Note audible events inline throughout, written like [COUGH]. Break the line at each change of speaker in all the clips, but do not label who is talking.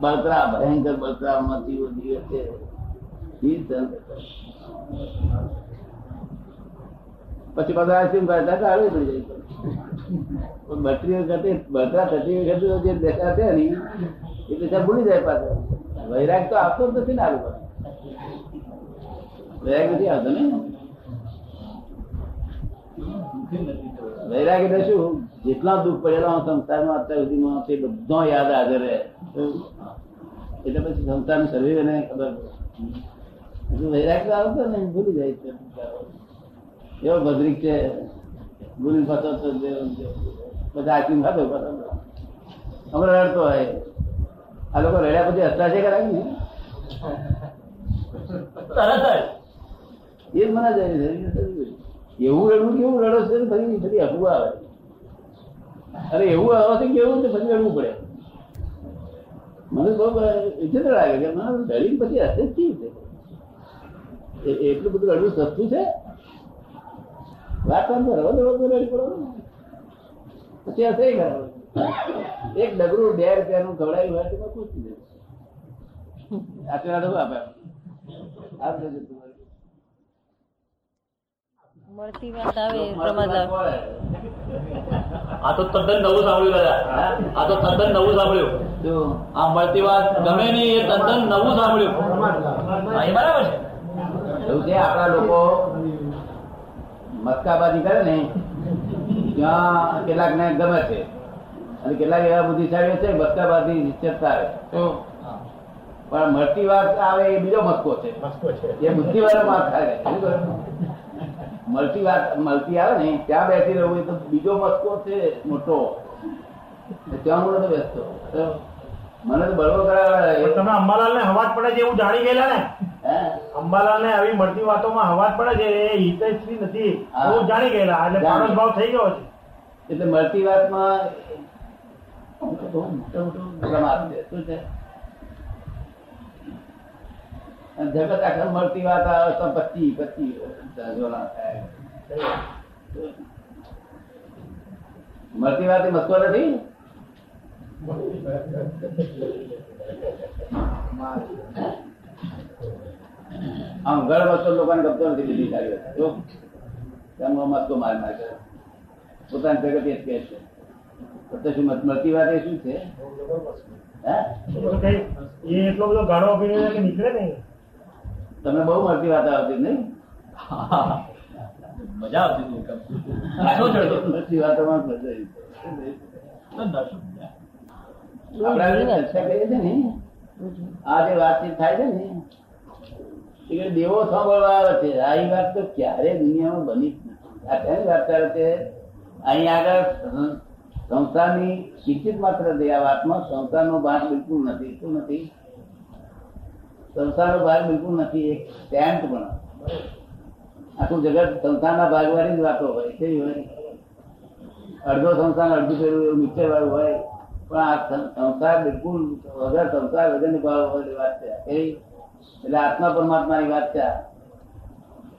બળતરા, ભયંકર બળતરા માંથી દિવસે પછી બધા શું કરતા આવી પડી જાય. પણ વખતે ને એ બધા ભૂલી જાય પાછા. વૈરાગ તો આવતો જ નથી ને આવું વૈરાગ નથી આવતો ને? વૈરાગ એટલે શું જેટલા દુઃખ પડેલા સંસારમાં અત્યાર સુધીમાં તે બધો યાદ હાજર રહે એટલે પછી સંસારની સર્વે ને ખબર પડે. જો વૈરાગ તો આવતો ને ભૂલી જાય છે એવો ભદ્રિક છે ભૂલી પાછો તો જે- જે- બધા આખી ખાધો પાછો હમણાં રડતો હોય આ લોકો રડ્યા પછી હસતા છે ખરા ને
તરત જ
એ જ મને જાય છે એવું રડવું કેવું રડો છે ફરી ફરી હસવું આવે. અરે એવું આવે છે કેવું તો ફરી રડવું પડે. મને બહુ ઇજ્જત લાગે કે મને રડીને પછી હશે જ કેવી રીતે? એટલું બધું રડવું સસ્તું છે? વાત તો રવા દો રડી પડો. પછી હશે ખરા એક ડગરું બે રૂપિયાનું ખવડાવ્યું હોય તો પૂછી દે. આટલા શું આપે આ.
મળતી વાત આવે પ્રમાદ
આ તો તદ્દન નવું સાંભળ્યું દાદા. આ તો તદ્દન નવું સાંભળ્યું. આ મળતી વાત ગમે નહીં એ તદ્દન નવું સાંભળ્યું. એ બરાબર છે?
એવું છે? આપણા લોકો મસ્કાબાજી કરે ને ત્યાં કેટલાક ને ગમે છે. અને કેટલાક એવા બુદ્ધિશાળીઓ છે મસ્કાબાજી ચેતતા રહે પણ મળતી વાત આવે એ બીજો મસ્કો છે. એ બુદ્ધિવાળો માર્ગ માર થાય મળતી વાત મળતી આવે ને ત્યાં બેસી રહેવું તો બીજો મસ્કો છે મોટો. ત્યાં હું નથી બેસતો. મને તો બળવો કરાવે
તમે અંબાલાલ ને હવાજ પડે છે એવું જાણી ગયેલા ને?
હે?
અંબાલાલ ને આવી મળતી વાતોમાં હવાજ પડે છે એ હિતેશ્રી નથી. એવું જાણી ગયેલા. એટલે
જાણી.
ભાવ થઈ ગયો છે.
એટલે મળતી વાતમાં મોટો મોટો પ્રમાદ છે શું છે? જગત આખા મળતી વાત આવે તો પચી પચી ઝોલા થાય મળતી વાત એ મસ્કો નથી આમ ઘર વસ્તુ લોકોને ગમતો નથી બધી સારી વાત જો તેમાં મસ્કો માર માર કરે પોતાની પ્રગતિ જ કહે છે તો શું મત- મળતી વાત એ શું છે હે
તો કઈ એ એટલો બધો ગાળો આપી રહ્યો છે કે નીકળે નહીં
તમને બહુ મળતી વાત આવતી નહીં? [LAUGHS]
મજા આવતી હતી
વાતોમાં મજા આવી. આ જે વાતચીત થાય છે ને? દેવો સાંભળવા આવે છે. આ વાત તો ક્યારે દુનિયામાં બની જ નથી. આ કેની વાત કરે છે? અહીં આગળ સં- શિક્ષિત માત્ર છે આ વાતમાં સંસ્થાનો ભાગ બિલકુલ નથી. શું નથી? સંસારનો ભાગ બિલકુલ નથી, એક સ્ટેમ્પ પણ. આખું જગત સંસારના ભાગવાળી જ વાતો હોય કેવી હોય. અડધો સંસાર અડધું પેલું એવું નીચે વાળું હોય, પણ આ સંસાર બિલકુલ વગર સંસાર વગરની ભાવ વાળી વાત છે. એટલે આત્મા પરમાત્માની વાત છે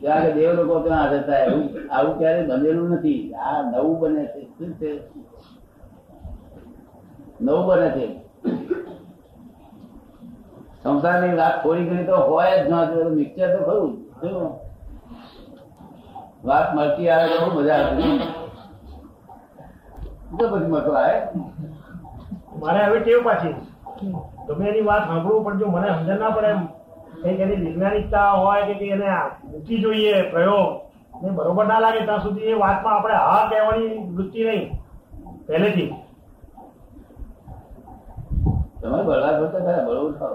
જ્યારે દેવ લોકો ત્યાં હાજર એવું આવું ક્યારે બનેલું નથી. આ નવું બને છે, શું છે? નવું બને છે. સંસારની વાત થોડી ઘણી તો હોય જ ન મિક્સર તો ખરું. વાત મળતી આવે તો મજા આવે તો પછી મતો આવે?
મારે હવે ટેવ પાછી. તમે એની વાત સાંભળવું પણ જો મને સમજણ ના પડે કંઈક એની વૈજ્ઞાનિકતા હોય કે કંઈક એને મૂકી જોઈએ પ્રયોગ ને બરોબર ના લાગે ત્યાં સુધી એ વાતમાં આપણે હા કહેવાની વૃત્તિ નહીં. પહેલેથી.
તમે બળવા કરતા ખરા બળવું થાવ